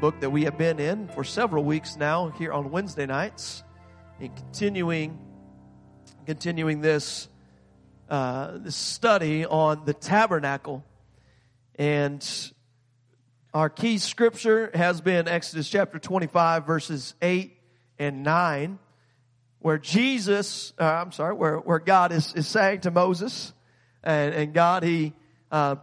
book that we have been in for several weeks now here on Wednesday nights, and continuing continuing this uh, this study on the tabernacle, and our key scripture has been Exodus chapter twenty five verses eight and nine, where Jesus, uh, I'm sorry, where where God is is saying to Moses, and and God he. Uh,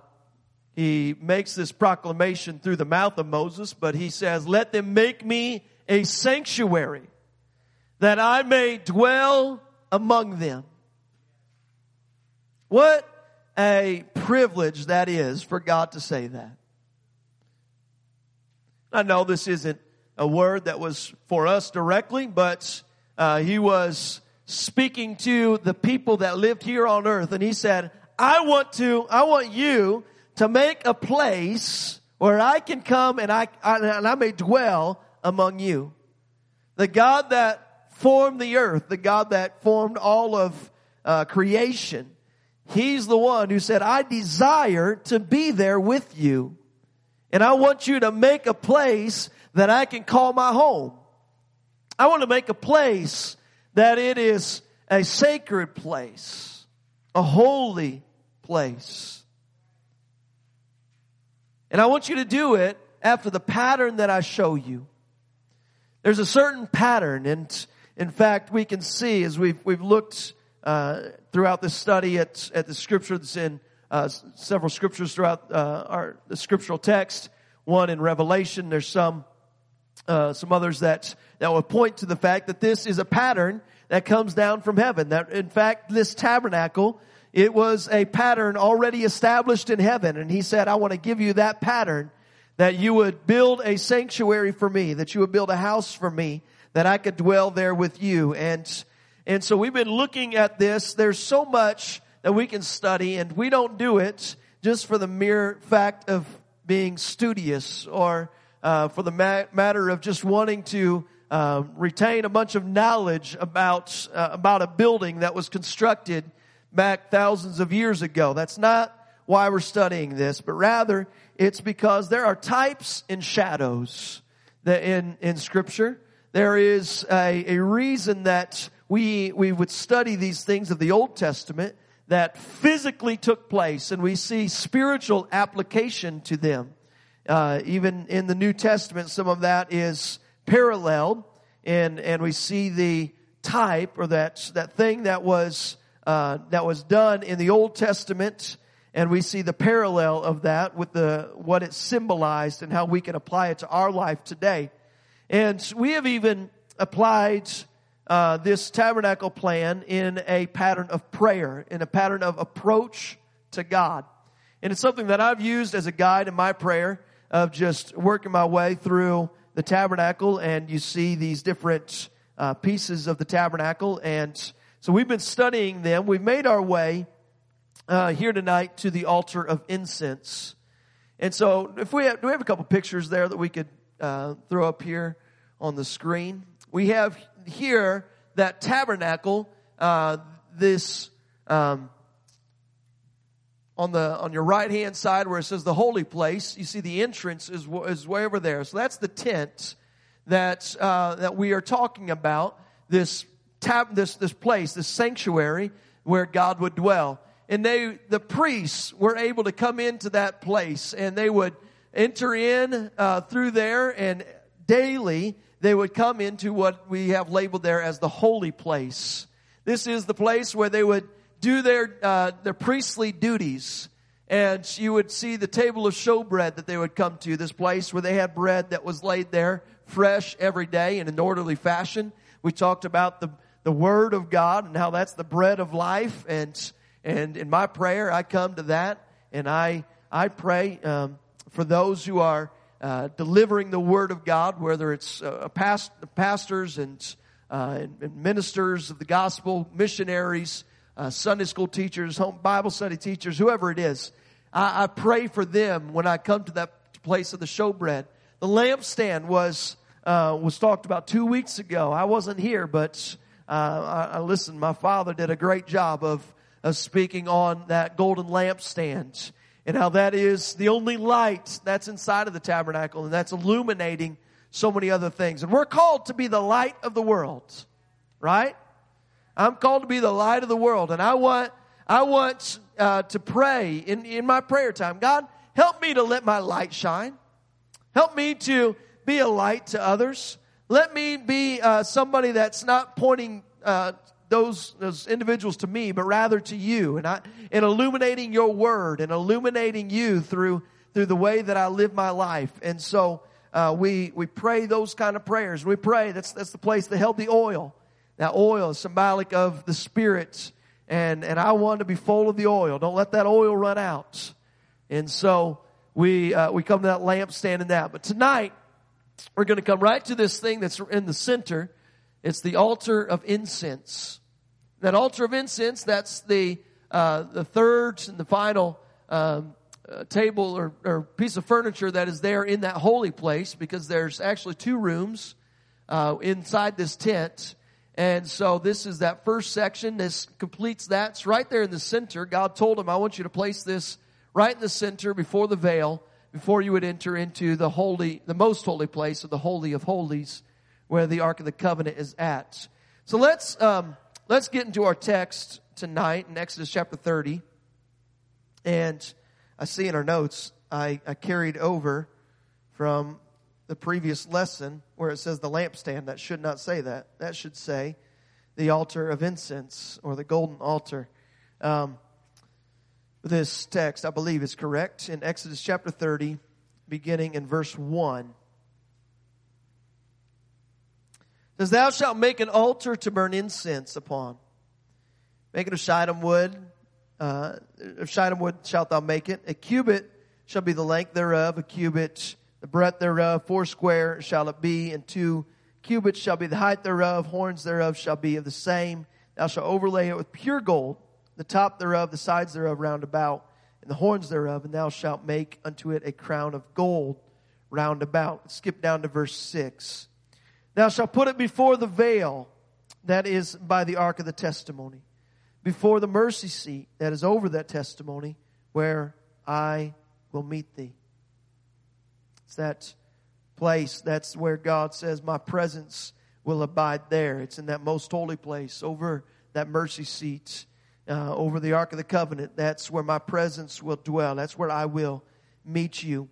he makes this proclamation through the mouth of Moses, but he says, let them make me a sanctuary that I may dwell among them. What a privilege that is for God to say that. I know this isn't a word that was for us directly, but uh, he was speaking to the people that lived here on earth, and he said, "I want to, I want you to make a place where I can come and I, and I may dwell among you. The God that formed the earth, the God that formed all of uh, creation, He's the one who said, I desire to be there with you. And I want you to make a place that I can call my home. I want to make a place that it is a sacred place, a holy place. And I want you to do it after the pattern that I show you. There's a certain pattern, and in fact, we can see as we've we've looked uh, throughout this study at at the scriptures in uh, several scriptures throughout uh, our the scriptural text. One in Revelation. There's some uh, some others that that will point to the fact that this is a pattern that comes down from heaven. That in fact, this tabernacle it was a pattern already established in heaven. And he said, I want to give you that pattern that you would build a sanctuary for me, that you would build a house for me, that I could dwell there with you. And, and so we've been looking at this. There's so much that we can study and we don't do it just for the mere fact of being studious or uh, for the ma- matter of just wanting to uh, retain a bunch of knowledge about uh, about a building that was constructed back thousands of years ago. That's not why we're studying this, but rather it's because there are types and shadows that in, in scripture. There is a, a reason that we, we would study these things of the Old Testament that physically took place and we see spiritual application to them. Uh, even in the New Testament, some of that is paralleled and, and we see the type or that, that thing that was uh, that was done in the Old Testament, and we see the parallel of that with the what it symbolized and how we can apply it to our life today. And we have even applied uh, this tabernacle plan in a pattern of prayer, in a pattern of approach to God. And it's something that I've used as a guide in my prayer of just working my way through the tabernacle and you see these different uh, pieces of the tabernacle and so we've been studying them. We've made our way uh, here tonight to the altar of incense. And so if we have, do we have a couple pictures there that we could uh, throw up here on the screen? We have here that tabernacle, uh, this um, on the on your right hand side where it says the holy place. You see the entrance is is way over there. So that's the tent that uh, that we are talking about. This tab, this, this place, this sanctuary where God would dwell. And they, the priests were able to come into that place and they would enter in uh, through there and daily they would come into what we have labeled there as the holy place. This is the place where they would do their, uh, their priestly duties. And you would see the table of showbread that they would come to, this place where they had bread that was laid there fresh every day in an orderly fashion. We talked about the, the Word of God and how that's the bread of life. And, and in my prayer, I come to that and I, I pray, um, for those who are, uh, delivering the Word of God, whether it's uh, past, pastors and, uh, and, and, ministers of the gospel, missionaries, uh, Sunday school teachers, home Bible study teachers, whoever it is. I, I pray for them when I come to that place of the showbread. The lampstand was uh, was talked about two weeks ago. I wasn't here, but uh, I, listened. My father did a great job of of speaking on that golden lampstand. and how that is the only light that's inside of the tabernacle and that's illuminating so many other things. And we're called to be the light of the world, right? I'm called to be the light of the world and I want, I want uh, to pray in, in my prayer time. God, help me to let my light shine. Help me to be a light to others. Let me be uh, somebody that's not pointing uh, those those individuals to me, but rather to you, and I and illuminating your word and illuminating you through through the way that I live my life. And so uh, we we pray those kind of prayers. We pray that's that's the place that held the oil. That oil is symbolic of the Spirit, and and I want to be full of the oil. Don't let that oil run out. And so we uh, we come to that lampstand and that. But tonight we're going to come right to this thing that's in the center. It's the altar of incense. That altar of incense, that's the, uh, the third and the final um, uh, table or, or, piece of furniture that is there in that holy place because there's actually two rooms uh, inside this tent. And so this is that first section. This completes that. It's right there in the center. God told him, I want you to place this right in the center before the veil, before you would enter into the holy, the most holy place of the Holy of Holies, where the Ark of the Covenant is at. So let's, um, let's get into our text tonight in Exodus chapter 30. And I see in our notes, I, I carried over from the previous lesson where it says the lampstand. That should not say that. That should say the altar of incense or the golden altar. Um, this text, I believe, is correct in Exodus chapter 30, beginning in verse 1. says, Thou shalt make an altar to burn incense upon. Make it of shittim wood. Uh, of shittim wood shalt thou make it. A cubit shall be the length thereof, a cubit the breadth thereof, four square shall it be, and two cubits shall be the height thereof, horns thereof shall be of the same. Thou shalt overlay it with pure gold, the top thereof, the sides thereof round about, and the horns thereof, and thou shalt make unto it a crown of gold round about. Skip down to verse 6. Thou shalt put it before the veil that is by the ark of the testimony, before the mercy seat that is over that testimony, where I will meet thee. It's that place, that's where God says, My presence will abide there. It's in that most holy place, over that mercy seat, uh, over the Ark of the Covenant. That's where my presence will dwell. That's where I will meet you.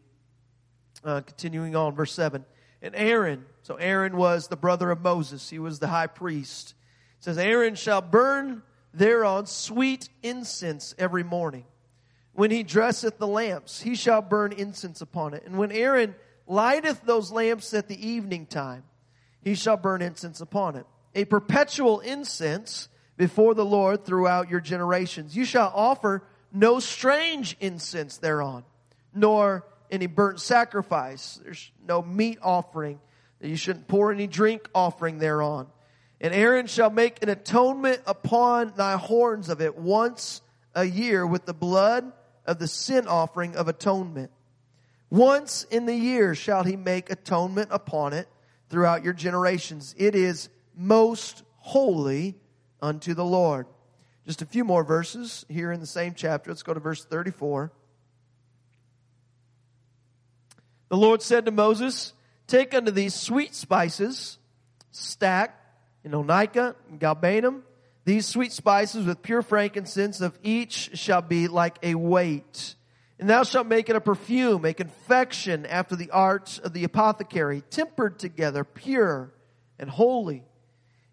Uh, continuing on, verse 7. And Aaron, so Aaron was the brother of Moses. He was the high priest. It says, Aaron shall burn thereon sweet incense every morning. When he dresseth the lamps, he shall burn incense upon it. And when Aaron lighteth those lamps at the evening time, he shall burn incense upon it. A perpetual incense before the Lord throughout your generations. You shall offer no strange incense thereon, nor any burnt sacrifice. There's no meat offering. You shouldn't pour any drink offering thereon. And Aaron shall make an atonement upon thy horns of it once a year with the blood of the sin offering of atonement. Once in the year shall he make atonement upon it throughout your generations. It is most holy unto the Lord. Just a few more verses here in the same chapter. Let's go to verse 34. The Lord said to Moses, Take unto these sweet spices, stacte, in onycha, and galbanum, these sweet spices with pure frankincense of each shall be like a weight. And thou shalt make it a perfume, a confection after the art of the apothecary, tempered together, pure and holy.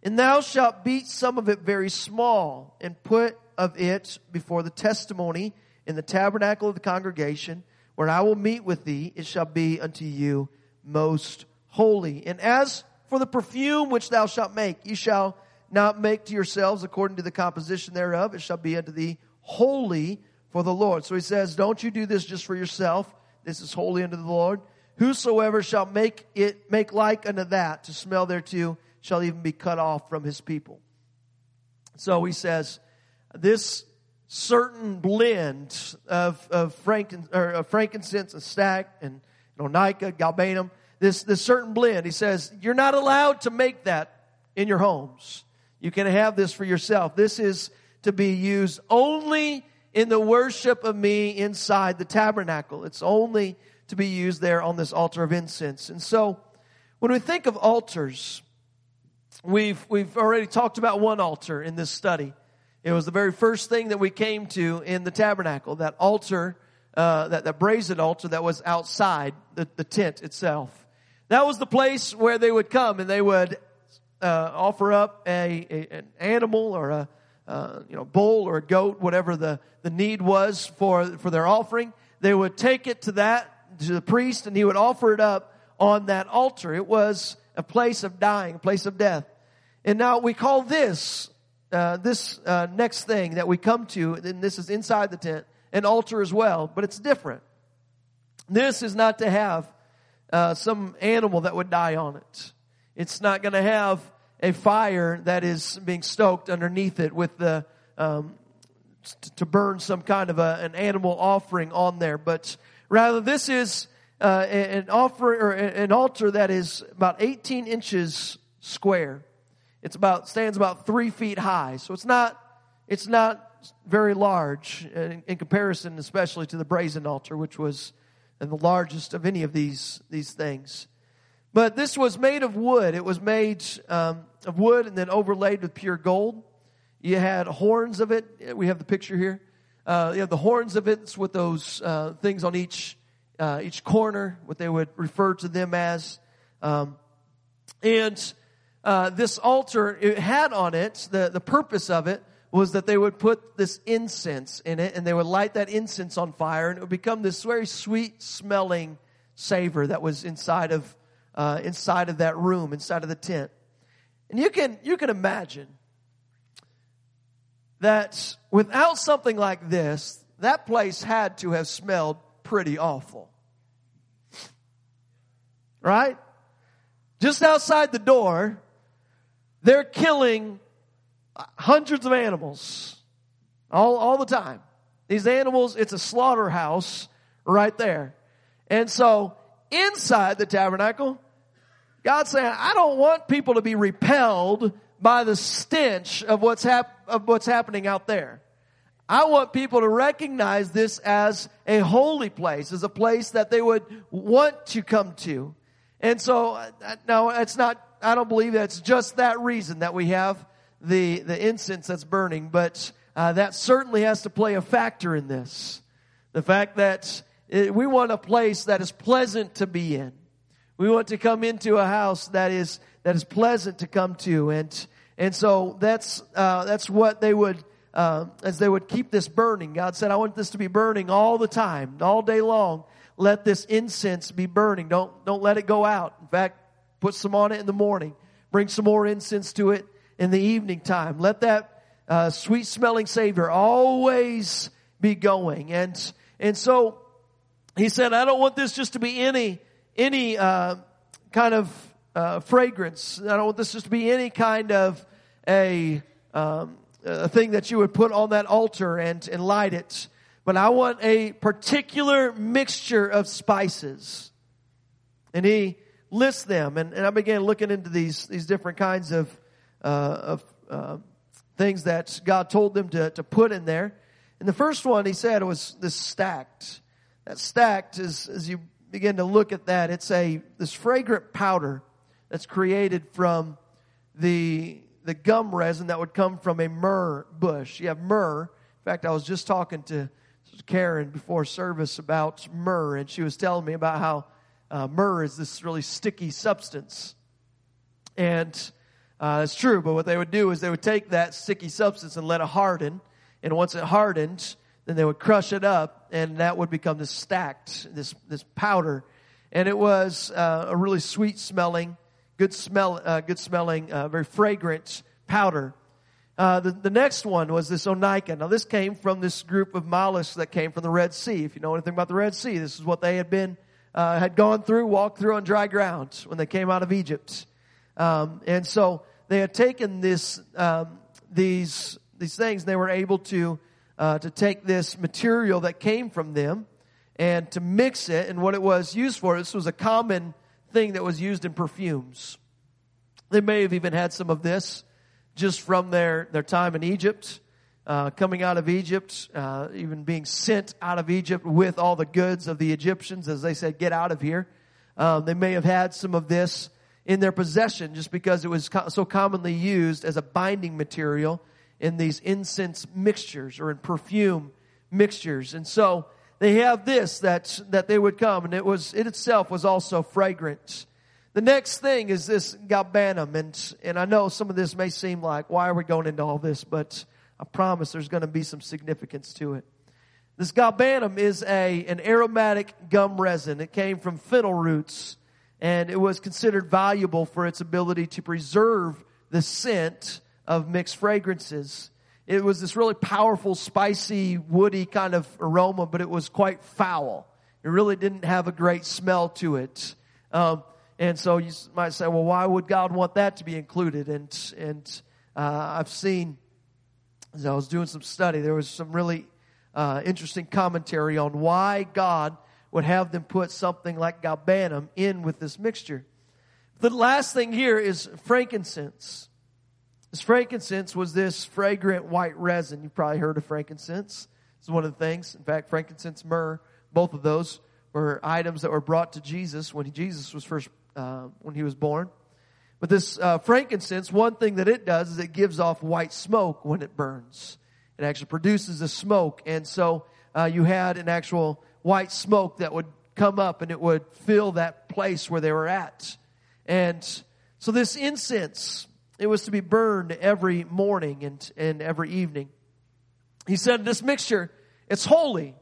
And thou shalt beat some of it very small, and put of it before the testimony in the tabernacle of the congregation, where I will meet with thee, it shall be unto you most holy. And as for the perfume which thou shalt make, ye shall not make to yourselves according to the composition thereof. It shall be unto thee holy for the Lord. So he says, don't you do this just for yourself. This is holy unto the Lord. Whosoever shall make it, make like unto that to smell thereto shall even be cut off from his people. So he says, this certain blend of, of, of frankincense and stacte and onycha, galbanum, this, this certain blend, he says, you're not allowed to make that in your homes. You can have this for yourself. This is to be used only in the worship of me inside the tabernacle. It's only to be used there on this altar of incense. And so, when we think of altars, we've, we've already talked about one altar in this study. It was the very first thing that we came to in the tabernacle, that altar, uh, that, that brazen altar that was outside the, the tent itself. That was the place where they would come and they would uh, offer up a, a, an animal or a uh, you know bull or a goat, whatever the, the need was for for their offering. They would take it to that to the priest, and he would offer it up on that altar. It was a place of dying, a place of death. And now we call this uh, this uh, next thing that we come to, and this is inside the tent, an altar as well, but it's different. This is not to have uh, some animal that would die on it. It's not going to have a fire that is being stoked underneath it with the um, to burn some kind of a, an animal offering on there, but rather this is uh, an offer or an altar that is about 18 inches square. It's about stands about three feet high, so it's not it's not very large in, in comparison, especially to the brazen altar, which was the largest of any of these these things. But this was made of wood. It was made um, of wood and then overlaid with pure gold. You had horns of it. We have the picture here. Uh, you have the horns of it with those uh, things on each uh, each corner, what they would refer to them as. Um, and uh, this altar it had on it the the purpose of it was that they would put this incense in it, and they would light that incense on fire, and it would become this very sweet smelling savor that was inside of uh, inside of that room, inside of the tent. And you can, you can imagine that without something like this, that place had to have smelled pretty awful. Right? Just outside the door, they're killing hundreds of animals all, all the time. These animals, it's a slaughterhouse right there. And so inside the tabernacle, God's saying, I don't want people to be repelled by the stench of what's, hap- of what's happening out there. I want people to recognize this as a holy place, as a place that they would want to come to. And so, uh, no, it's not, I don't believe that's just that reason that we have the, the incense that's burning, but uh, that certainly has to play a factor in this. The fact that it, we want a place that is pleasant to be in. We want to come into a house that is, that is pleasant to come to. And, and so that's, uh, that's what they would, uh, as they would keep this burning. God said, I want this to be burning all the time, all day long. Let this incense be burning. Don't, don't let it go out. In fact, put some on it in the morning. Bring some more incense to it in the evening time. Let that, uh, sweet smelling Savior always be going. And, and so, he said, I don't want this just to be any, any uh, kind of uh, fragrance. I don't want this just to be any kind of a, um, a thing that you would put on that altar and, and light it. But I want a particular mixture of spices. And he lists them. And, and I began looking into these, these different kinds of, uh, of uh, things that God told them to, to put in there. And the first one he said was this stacte. That stacte is, as you begin to look at that, it's a, this fragrant powder that's created from the, the gum resin that would come from a myrrh bush. You have myrrh. In fact, I was just talking to Karen before service about myrrh, and she was telling me about how uh, myrrh is this really sticky substance. And uh, it's true, but what they would do is they would take that sticky substance and let it harden. And once it hardened, then they would crush it up and that would become this stacte, this, this powder. And it was uh, a really sweet smelling, good smell, uh, good smelling, uh, very fragrant powder. Uh, the, the next one was this onycha. Now this came from this group of mollusks that came from the Red Sea. If you know anything about the Red Sea, this is what they had been, uh, had gone through, walked through on dry ground when they came out of Egypt. Um, and so they had taken this, um, these, these things, they were able to uh, to take this material that came from them and to mix it. And what it was used for, this was a common thing that was used in perfumes. They may have even had some of this just from their, their time in Egypt. uh, coming out of Egypt, uh, even being sent out of Egypt with all the goods of the Egyptians, as they said, get out of here. Um, they may have had some of this in their possession just because it was co- so commonly used as a binding material in these incense mixtures or in perfume mixtures. And so they have this that, that they would come and it was, it itself was also fragrant. The next thing is this galbanum and, and I know some of this may seem like, why are we going into all this? But I promise there's going to be some significance to it. This galbanum is a, an aromatic gum resin. It came from fennel roots and it was considered valuable for its ability to preserve the scent of mixed fragrances. It was this really powerful, spicy, woody kind of aroma, but it was quite foul. It really didn't have a great smell to it. Um, and so you might say, well, why would God want that to be included? And, and, uh, I've seen, as I was doing some study, there was some really, uh, interesting commentary on why God would have them put something like galbanum in with this mixture. The last thing here is frankincense. This frankincense was this fragrant white resin. You've probably heard of frankincense. It's one of the things. In fact, frankincense, myrrh, both of those were items that were brought to Jesus when Jesus was first, uh, when he was born. But this uh, frankincense, one thing that it does is it gives off white smoke when it burns. It actually produces a smoke, and so uh, you had an actual white smoke that would come up and it would fill that place where they were at. And so this incense, it was to be burned every morning and, and every evening. He said, this mixture, it's holy.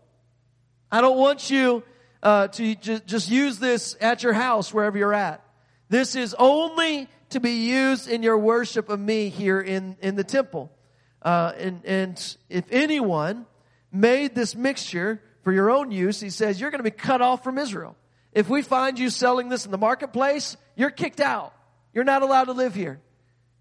I don't want you uh, to just use this at your house wherever you're at. This is only to be used in your worship of me here in, in the temple. Uh, and, and if anyone made this mixture for your own use, he says, you're going to be cut off from Israel. If we find you selling this in the marketplace, you're kicked out. You're not allowed to live here.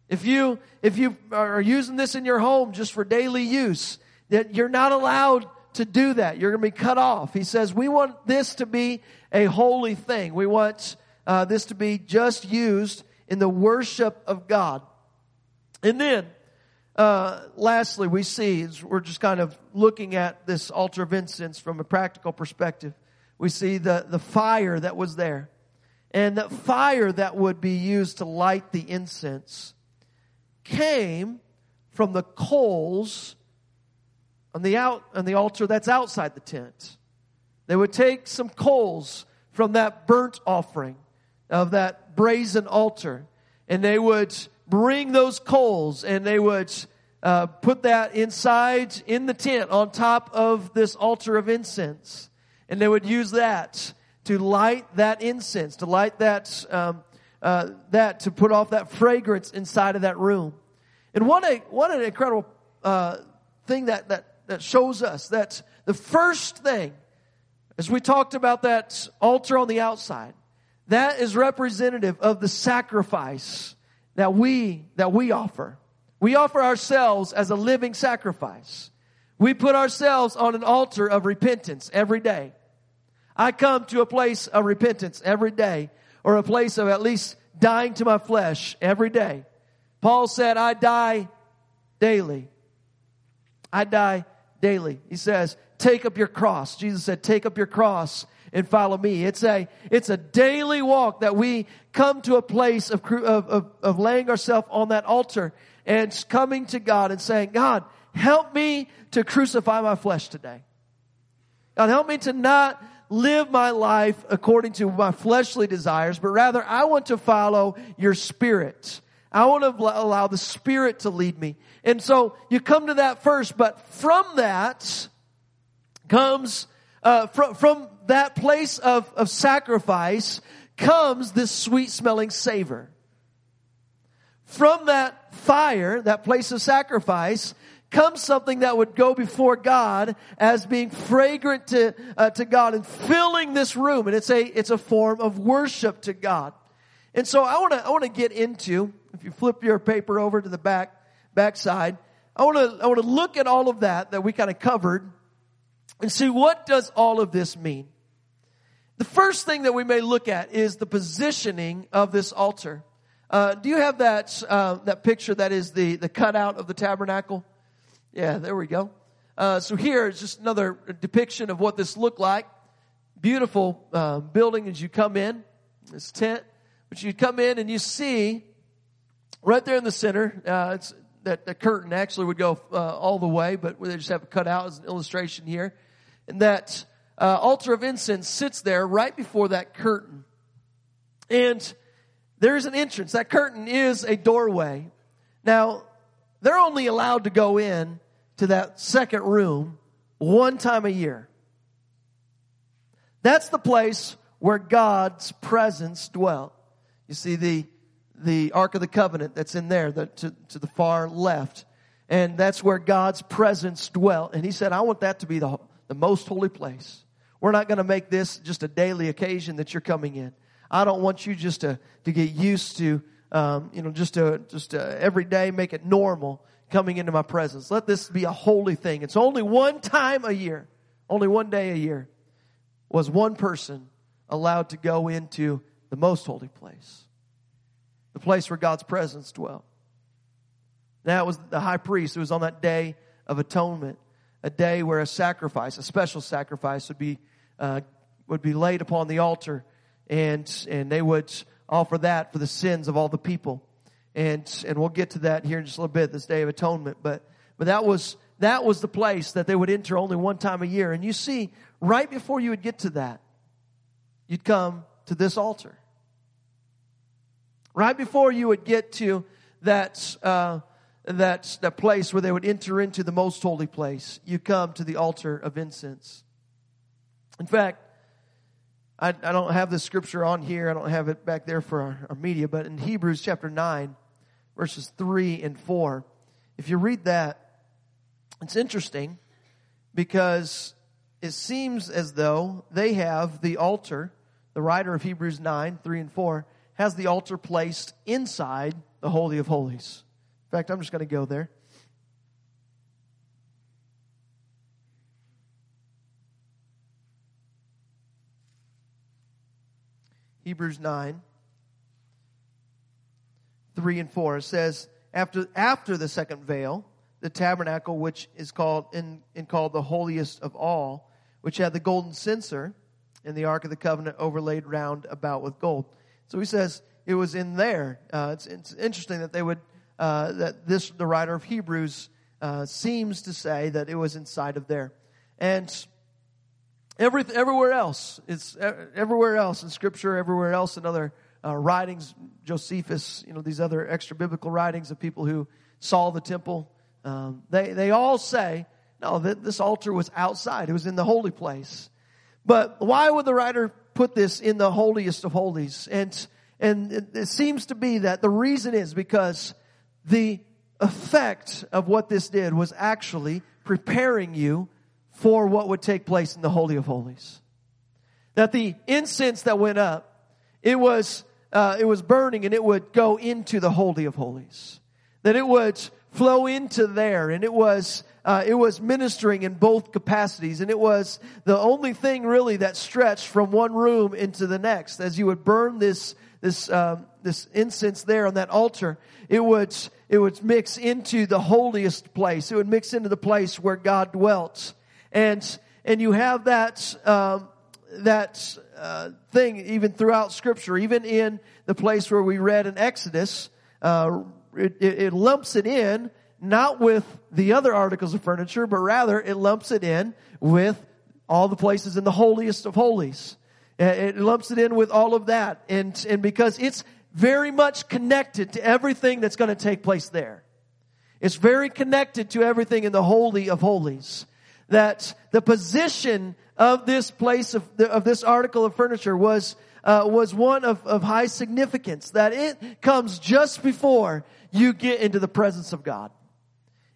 If you, if you are using this in your home just for daily use, that you're not allowed to do that. You're going to be cut off. He says, we want this to be a holy thing. We want uh, this to be just used in the worship of God. And then, uh, lastly, we see, we're just kind of looking at this altar of incense from a practical perspective. We see the, the fire that was there. And that fire that would be used to light the incense came from the coals on the out, on the altar that's outside the tent. They would take some coals from that burnt offering of that brazen altar and they would bring those coals and they would uh, put that inside in the tent on top of this altar of incense. And they would use that to light that incense, to light that, um, uh, that to put off that fragrance inside of that room. And what a, what an incredible, uh, thing that, that, that shows us that the first thing, as we talked about that altar on the outside, that is representative of the sacrifice that we, that we offer. We offer ourselves as a living sacrifice. We put ourselves on an altar of repentance every day. I come to a place of repentance every day, or a place of at least dying to my flesh every day. Paul said, I die daily. I die daily. He says, take up your cross. Jesus said, take up your cross and follow me. It's a, it's a daily walk that we come to a place of, of, of, of laying ourselves on that altar and coming to God and saying, God, help me to crucify my flesh today. God, help me to not live my life according to my fleshly desires, but rather I want to follow your spirit. I want to allow the spirit to lead me. And so you come to that first, but from that comes, uh, from, from that place of, of sacrifice comes this sweet smelling savor. From that fire, that place of sacrifice, comes something that would go before God as being fragrant to, uh, to God and filling this room. And it's a, it's a form of worship to God. And so I want to, I want to get into, if you flip your paper over to the back, back side, I want to, I want to look at all of that that we kind of covered and see what does all of this mean. The first thing that we may look at is the positioning of this altar. Uh, do you have that uh, that picture that is the the cutout of the tabernacle? Yeah, there we go. Uh, so here is just another depiction of what this looked like. Beautiful uh, building as you come in, this tent. But you come in and you see right there in the center, uh, it's that the curtain actually would go uh, all the way, but they just have it cut out as an illustration here. And that uh, altar of incense sits there right before that curtain. And there's an entrance. That curtain is a doorway. Now, they're only allowed to go in to that second room one time a year. That's the place where God's presence dwelt. You see the, the Ark of the Covenant that's in there the, to, to the far left. And that's where God's presence dwelt. And he said, I want that to be the, the most holy place. We're not going to make this just a daily occasion that you're coming in. I don't want you just to, to get used to, um, you know, just to, just to every day make it normal coming into my presence. Let this be a holy thing. It's only one time a year, only one day a year was one person allowed to go into the most holy place, the place where God's presence dwelt. That was the high priest. It was on that day of atonement, a day where a sacrifice, a special sacrifice, would be uh, would be laid upon the altar, and and they would offer that for the sins of all the people. And and we'll get to that here in just a little bit. This day of atonement, but but that was that was the place that they would enter only one time a year. And you see, right before you would get to that, you'd come to this altar. Right before you would get to that, uh, that, that place where they would enter into the most holy place, you come to the altar of incense. In fact, I, I don't have the scripture on here. I don't have it back there for our, our media, but in Hebrews chapter 9, verses 3 and 4, if you read that, it's interesting because it seems as though they have the altar the writer of Hebrews 9, 3 and 4, has the altar placed inside the Holy of Holies. In fact, I'm just going to go there. Hebrews 9, 3 and 4 says, after, after the second veil, the tabernacle, which is called, in, in called the holiest of all, which had the golden censer, and the Ark of the Covenant overlaid round about with gold. So he says it was in there. Uh, it's, it's interesting that they would, uh, that this, the writer of Hebrews, uh, seems to say that it was inside of there. And every, everywhere else, it's everywhere else in Scripture, everywhere else in other uh, writings, Josephus, you know, these other extra biblical writings of people who saw the temple, um, they, they all say, no, that this altar was outside. It was in the holy place. But why would the writer put this in the holiest of holies? And, and it seems to be that the reason is because the effect of what this did was actually preparing you for what would take place in the Holy of Holies. That the incense that went up, it was, uh, it was burning and it would go into the Holy of Holies. That it would flow into there and it was uh, it was ministering in both capacities, and it was the only thing really that stretched from one room into the next. As you would burn this this um, this incense there on that altar, it would it would mix into the holiest place. It would mix into the place where God dwelt, and and you have that um, that uh, thing even throughout Scripture, even in the place where we read in Exodus. Uh, it, it, it lumps it in not with the other articles of furniture, but rather it lumps it in with all the places in the holiest of holies. It lumps it in with all of that. And, and because it's very much connected to everything that's going to take place there. It's very connected to everything in the holy of holies. That the position of this place of, of this article of furniture was uh, was one of, of high significance. That it comes just before you get into the presence of God.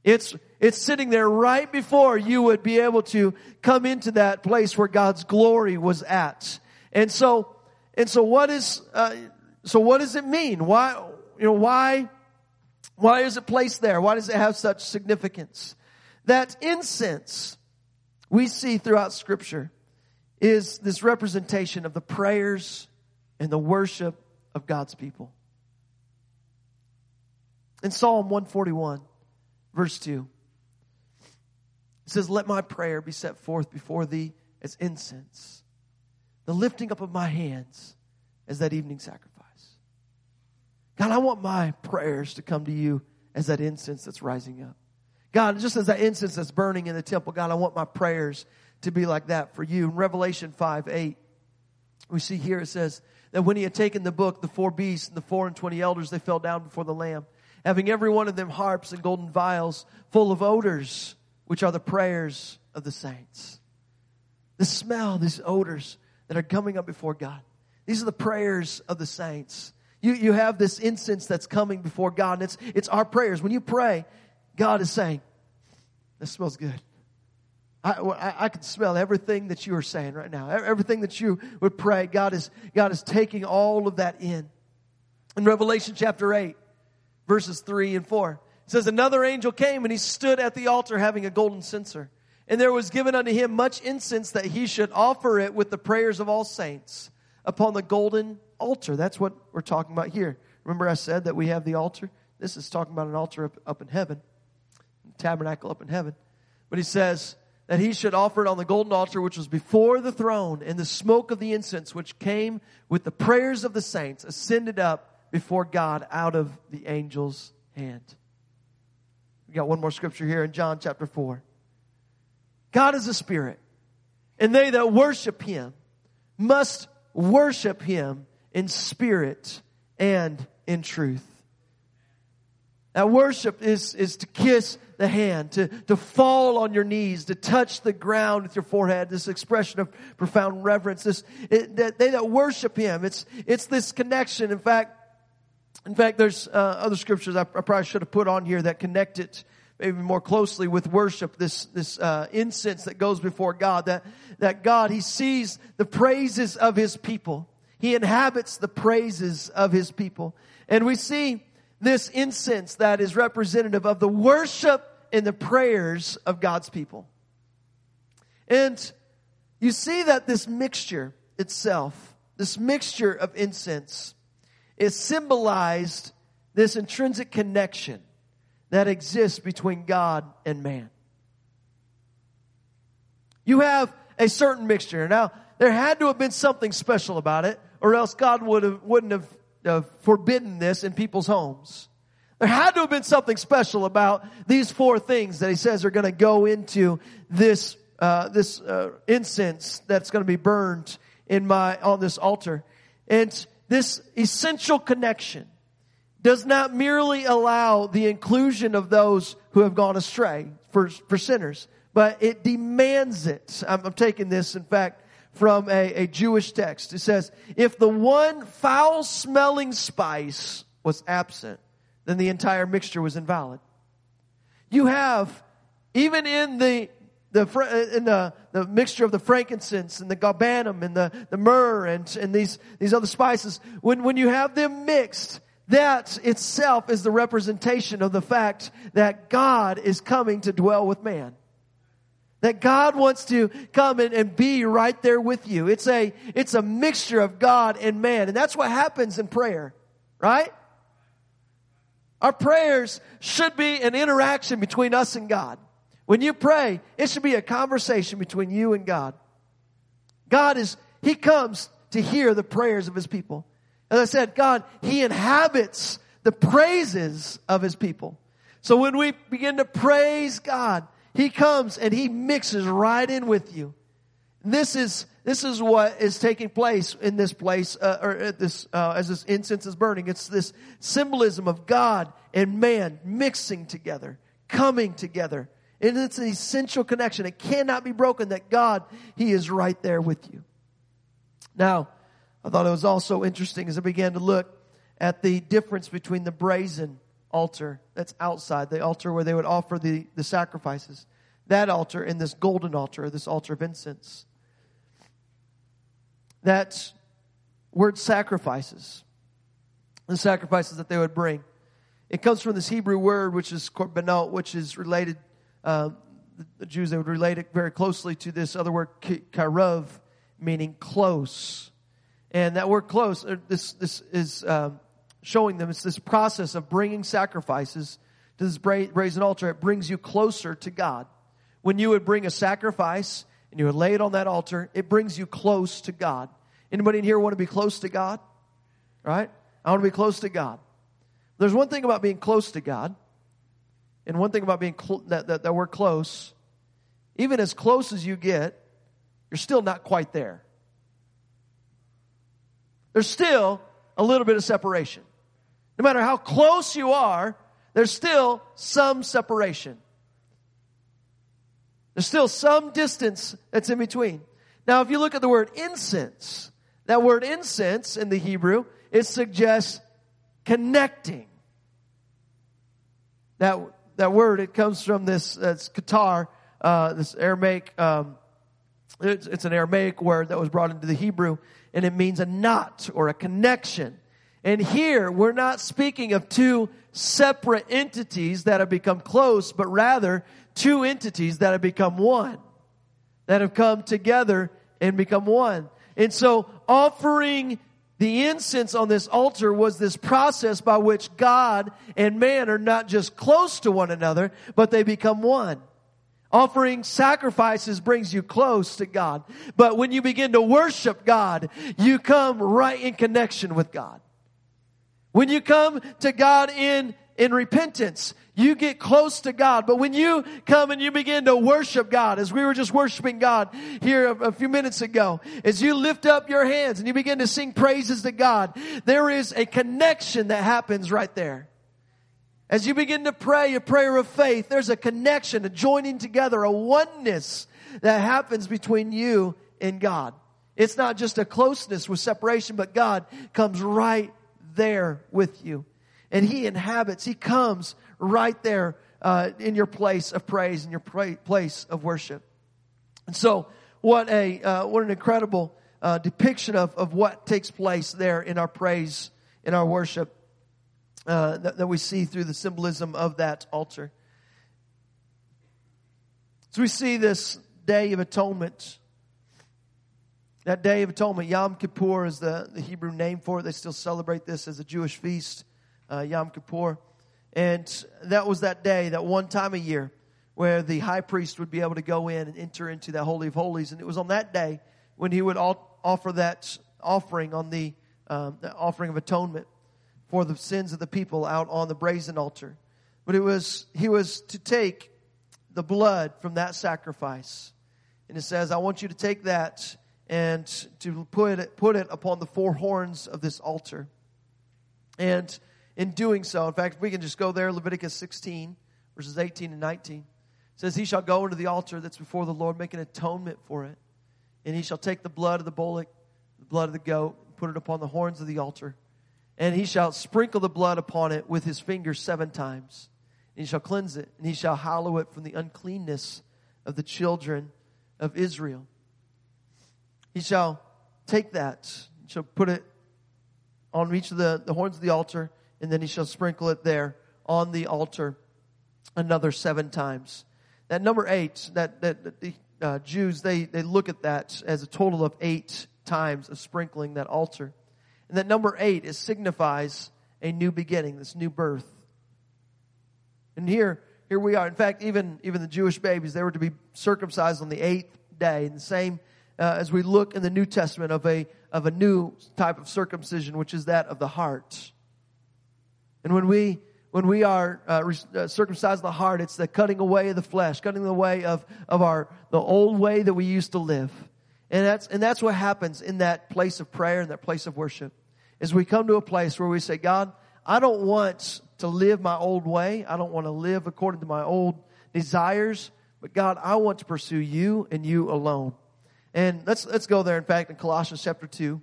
It's, it's sitting there right before you would be able to come into that place where God's glory was at. And so, and so what is, uh, so what does it mean? Why, you know, why, why is it placed there? Why does it have such significance? That incense we see throughout scripture is this representation of the prayers and the worship of God's people. In Psalm 141, verse 2. It says, Let my prayer be set forth before thee as incense, the lifting up of my hands as that evening sacrifice. God, I want my prayers to come to you as that incense that's rising up. God, just as that incense that's burning in the temple, God, I want my prayers to be like that for you. In Revelation 5 8, we see here it says that when he had taken the book, the four beasts and the four and twenty elders, they fell down before the Lamb, having every one of them harps and golden vials full of odors, which are the prayers of the saints. The smell, these odors that are coming up before God. These are the prayers of the saints. You, you have this incense that's coming before God, and it's, it's our prayers. When you pray, God is saying, This smells good. I, I, I, can smell everything that you are saying right now. Everything that you would pray, God is, God is taking all of that in. In Revelation chapter 8, verses 3 and 4, it says, Another angel came and he stood at the altar having a golden censer. And there was given unto him much incense that he should offer it with the prayers of all saints upon the golden altar. That's what we're talking about here. Remember, I said that we have the altar? This is talking about an altar up, up in heaven, tabernacle up in heaven. But he says, that he should offer it on the golden altar which was before the throne, and the smoke of the incense which came with the prayers of the saints ascended up before God out of the angel's hand. We got one more scripture here in John chapter 4. God is a spirit, and they that worship him must worship him in spirit and in truth. That worship is, is to kiss the hand, to, to fall on your knees, to touch the ground with your forehead, this expression of profound reverence, this, it, that they that worship Him. It's, it's this connection. In fact, in fact, there's uh, other scriptures I, I, probably should have put on here that connect it maybe more closely with worship, this, this uh, incense that goes before God, that, that God, He sees the praises of His people. He inhabits the praises of His people. And we see this incense that is representative of the worship and the prayers of God's people. And you see that this mixture itself, this mixture of incense, is symbolized this intrinsic connection that exists between God and man. You have a certain mixture. Now, there had to have been something special about it, or else God would have, wouldn't have uh, forbidden this in people's homes. There had to have been something special about these four things that he says are going to go into this uh, this uh, incense that's going to be burned in my on this altar, and this essential connection does not merely allow the inclusion of those who have gone astray for for sinners, but it demands it. I'm, I'm taking this, in fact, from a, a Jewish text. It says, if the one foul smelling spice was absent, then the entire mixture was invalid. You have, even in the, the, uh, in the, the mixture of the frankincense and the galbanum and the, the myrrh and, and these, these other spices, when, when you have them mixed, that itself is the representation of the fact that God is coming to dwell with man. That God wants to come in and be right there with you. It's a, it's a mixture of God and man. And that's what happens in prayer, right? Our prayers should be an interaction between us and God. When you pray, it should be a conversation between you and God. God is, He comes to hear the prayers of His people. As I said, God, He inhabits the praises of His people. So when we begin to praise God, he comes and he mixes right in with you. This is this is what is taking place in this place, uh, or at this uh, as this incense is burning. It's this symbolism of God and man mixing together, coming together, and it's an essential connection. It cannot be broken. That God, He is right there with you. Now, I thought it was also interesting as I began to look at the difference between the brazen altar that's outside, the altar where they would offer the, the sacrifices. That altar and this golden altar, this altar of incense. That word sacrifices, the sacrifices that they would bring. It comes from this Hebrew word, which is korbanot, which is related, uh, the Jews, they would relate it very closely to this other word, karov, meaning close. And that word close, uh, this, this is, um, showing them it's this process of bringing sacrifices to this brazen altar. It brings you closer to God. when you would bring a sacrifice and you would lay it on that altar, it brings you close to God. Anybody in here want to be close to God? Right? I want to be close to God. There's one thing about being close to God, and one thing about being cl- that, that, that we're close. Even as close as you get, you're still not quite there. There's still a little bit of separation. No matter how close you are, there's still some separation. There's still some distance that's in between. Now, if you look at the word incense, that word incense in the Hebrew, it suggests connecting. That, that word, it comes from this, that's Qatar, uh, this Aramaic, um, it's, it's an Aramaic word that was brought into the Hebrew, and it means a knot or a connection. And here, we're not speaking of two separate entities that have become close, but rather two entities that have become one, that have come together and become one. And so offering the incense on this altar was this process by which God and man are not just close to one another, but they become one. Offering sacrifices brings you close to God. But when you begin to worship God, you come right in connection with God. When you come to God in, in repentance, you get close to God. But when you come and you begin to worship God, as we were just worshiping God here a, a, few minutes ago, as you lift up your hands and you begin to sing praises to God, there is a connection that happens right there. As you begin to pray a prayer of faith, there's a connection, a joining together, a oneness that happens between you and God. It's not just a closeness with separation, but God comes right there with you. And He inhabits, He comes right there uh, in your place of praise, in your pra- place of worship. And so, what a uh, what an incredible uh, depiction of, of what takes place there in our praise, in our worship uh, that, that we see through the symbolism of that altar. So we see this day of atonement. That day of atonement, Yom Kippur is the, the Hebrew name for it. They still celebrate this as a Jewish feast, uh, Yom Kippur. And that was that day, that one time a year, where the high priest would be able to go in and enter into that Holy of Holies. And it was on that day when he would offer that offering on the, um, the offering of atonement for the sins of the people out on the brazen altar. But it was, he was to take the blood from that sacrifice. And it says, I want you to take that and to put it, put it upon the four horns of this altar. And in doing so, in fact, if we can just go there, Leviticus 16, verses 18 and 19. Says, He shall go into the altar that's before the Lord, make an atonement for it. And he shall take the blood of the bullock, the blood of the goat, put it upon the horns of the altar and he shall sprinkle the blood upon it with his fingers seven times. And he shall cleanse it, and he shall hallow it from the uncleanness of the children of Israel. He shall take that, shall put it on each of the, the horns of the altar, and then he shall sprinkle it there on the altar another seven times. That number eight, that, that, that the uh, Jews, they, they look at that as a total of eight times of sprinkling that altar. And that number eight, it signifies a new beginning, this new birth. And here, here we are. In fact, even, even the Jewish babies, they were to be circumcised on the eighth day. And the same uh, as we look in the New Testament of a, of a new type of circumcision, which is that of the heart. And when we, when we are uh, uh, circumcised the heart, it's the cutting away of the flesh, cutting away of, of our, the old way that we used to live. And that's, and that's what happens in that place of prayer, and that place of worship is we come to a place where we say, God, I don't want to live my old way. I don't want to live according to my old desires. But God, I want to pursue you and you alone. And let's, let's go there. In fact, in Colossians chapter 2,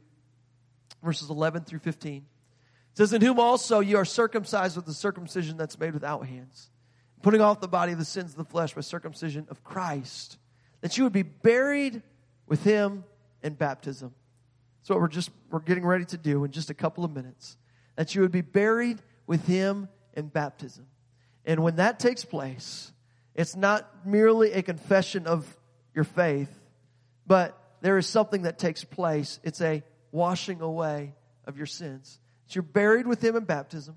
verses 11 through 15. It says, In whom also you are circumcised with the circumcision that's made without hands, putting off the body of the sins of the flesh by circumcision of Christ, that you would be buried with him in baptism that's what we're just we're getting ready to do in just a couple of minutes. That you would be buried with him in baptism. And when that takes place, it's not merely a confession of your faith, but there is something that takes place. It's a washing away of your sins. You're buried with him in baptism,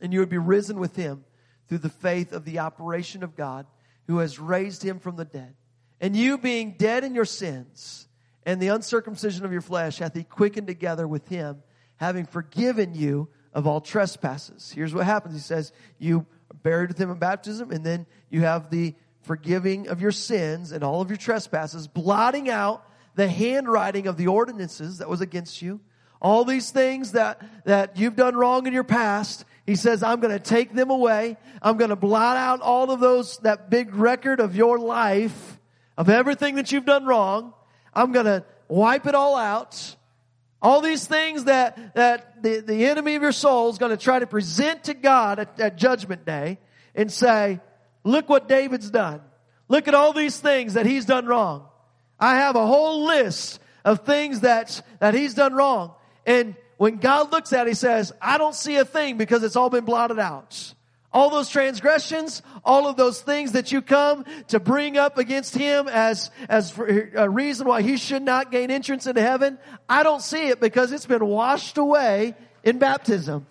and you would be risen with him through the faith of the operation of God who has raised him from the dead. And you being dead in your sins and the uncircumcision of your flesh hath he quickened together with him, having forgiven you of all trespasses. Here's what happens. He says, you are buried with him in baptism, and then you have the forgiving of your sins and all of your trespasses, blotting out the handwriting of the ordinances that was against you. All these things that, that you've done wrong in your past, he says, I'm going to take them away. I'm going to blot out all of those, that big record of your life, of everything that you've done wrong. I'm going to wipe it all out. All these things that, that the, the enemy of your soul is going to try to present to God at, at judgment day and say, look what David's done. Look at all these things that he's done wrong. I have a whole list of things that, that he's done wrong. And when God looks at it, he says, I don't see a thing because it's all been blotted out. All those transgressions, all of those things that you come to bring up against him as, as a reason why he should not gain entrance into heaven, I don't see it because it's been washed away in baptism.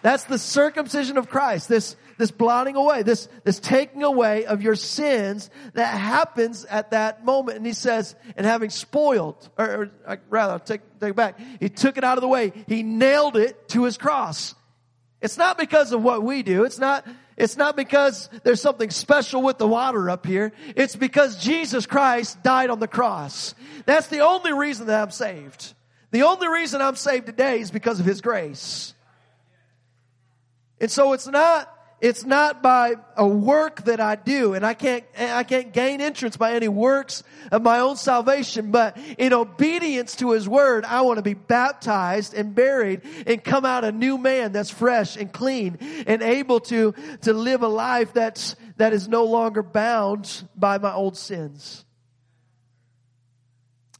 That's the circumcision of Christ. This, this blotting away, this, this taking away of your sins that happens at that moment. And he says, and having spoiled, or, or uh, rather, I'll take, take it back. He took it out of the way. He nailed it to his cross. It's not because of what we do. It's not, it's not because there's something special with the water up here. It's because Jesus Christ died on the cross. That's the only reason that I'm saved. The only reason I'm saved today is because of His grace. And so it's not, it's not by a work that I do, and I can't, I can't gain entrance by any works of my own salvation, but in obedience to His Word, I want to be baptized and buried and come out a new man that's fresh and clean and able to, to live a life that's, that is no longer bound by my old sins.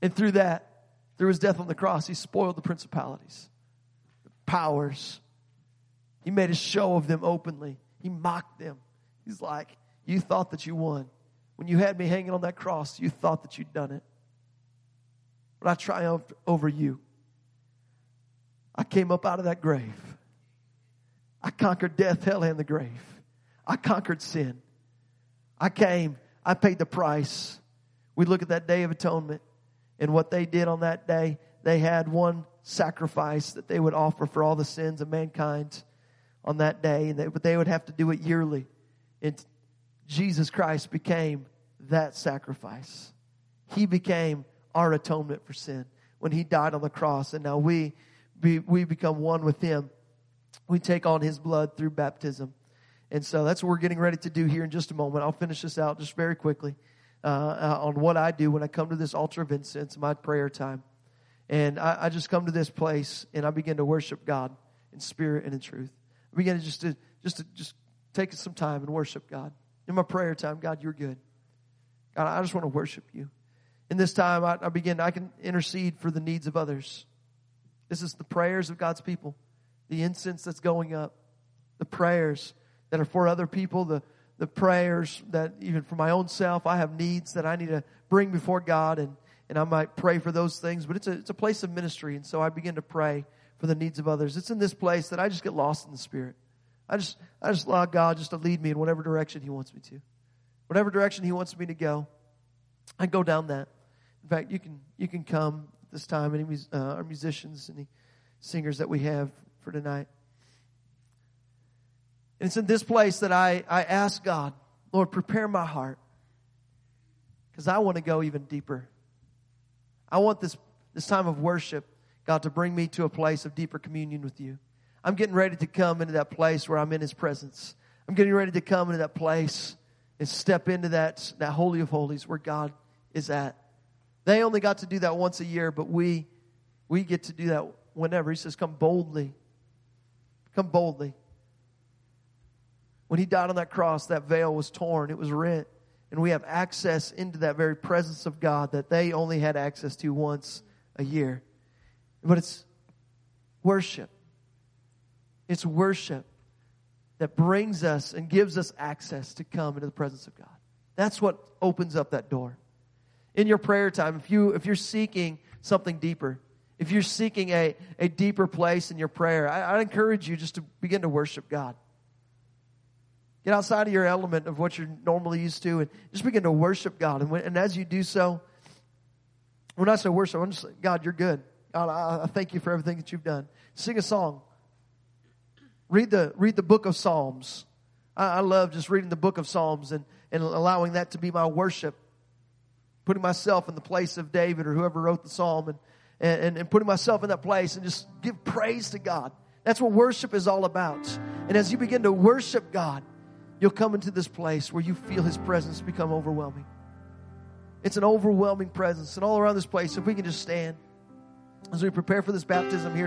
And through that, through His death on the cross, He spoiled the principalities, the powers, he made a show of them openly. He mocked them. He's like, You thought that you won. When you had me hanging on that cross, you thought that you'd done it. But I triumphed over you. I came up out of that grave. I conquered death, hell, and the grave. I conquered sin. I came. I paid the price. We look at that day of atonement and what they did on that day. They had one sacrifice that they would offer for all the sins of mankind on that day, and they, but they would have to do it yearly. And Jesus Christ became that sacrifice. He became our atonement for sin when He died on the cross, and now we be, we become one with Him. We take on His blood through baptism. And so that's what we're getting ready to do here in just a moment. I'll finish this out just very quickly uh, uh, on what I do when I come to this altar of incense, my prayer time. And I, I just come to this place and I begin to worship God in spirit and in truth begin to just to just to just take some time and worship God. In my prayer time, God, you're good. God, I just want to worship you. In this time, I, I begin, I can intercede for the needs of others. This is the prayers of God's people, the incense that's going up, the prayers that are for other people, the, the prayers that even for my own self, I have needs that I need to bring before God and, and I might pray for those things, but it's a, it's a place of ministry. And so I begin to pray for the needs of others. It's in this place that I just get lost in the Spirit. I just, I just allow God just to lead me in whatever direction He wants me to. Whatever direction He wants me to go, I go down that. In fact, you can, you can come this time, any uh, our musicians, any singers that we have for tonight. And it's in this place that I, I ask God, Lord, prepare my heart. Because I want to go even deeper. I want this, this time of worship God, to bring me to a place of deeper communion with you. I'm getting ready to come into that place where I'm in His presence. I'm getting ready to come into that place and step into that, that Holy of Holies where God is at. They only got to do that once a year, but we, we get to do that whenever. He says, Come boldly. Come boldly. When He died on that cross, that veil was torn, it was rent, and we have access into that very presence of God that they only had access to once a year. But it's worship. It's worship that brings us and gives us access to come into the presence of God. That's what opens up that door. In your prayer time, if you if you're seeking something deeper, if you're seeking a, a deeper place in your prayer, I, I encourage you just to begin to worship God. Get outside of your element of what you're normally used to and just begin to worship God. And, when, and as you do so, when I say worship, I'm just saying, God, you're good. God, I, thank you for everything that you've done. Sing a song. Read the, read the book of Psalms. I, I love just reading the book of Psalms and, and allowing that to be my worship. Putting myself in the place of David or whoever wrote the psalm and, and, and putting myself in that place and just give praise to God. That's what worship is all about. And as you begin to worship God, you'll come into this place where you feel His presence become overwhelming. It's an overwhelming presence. And all around this place, if we can just stand as we prepare for this baptism here.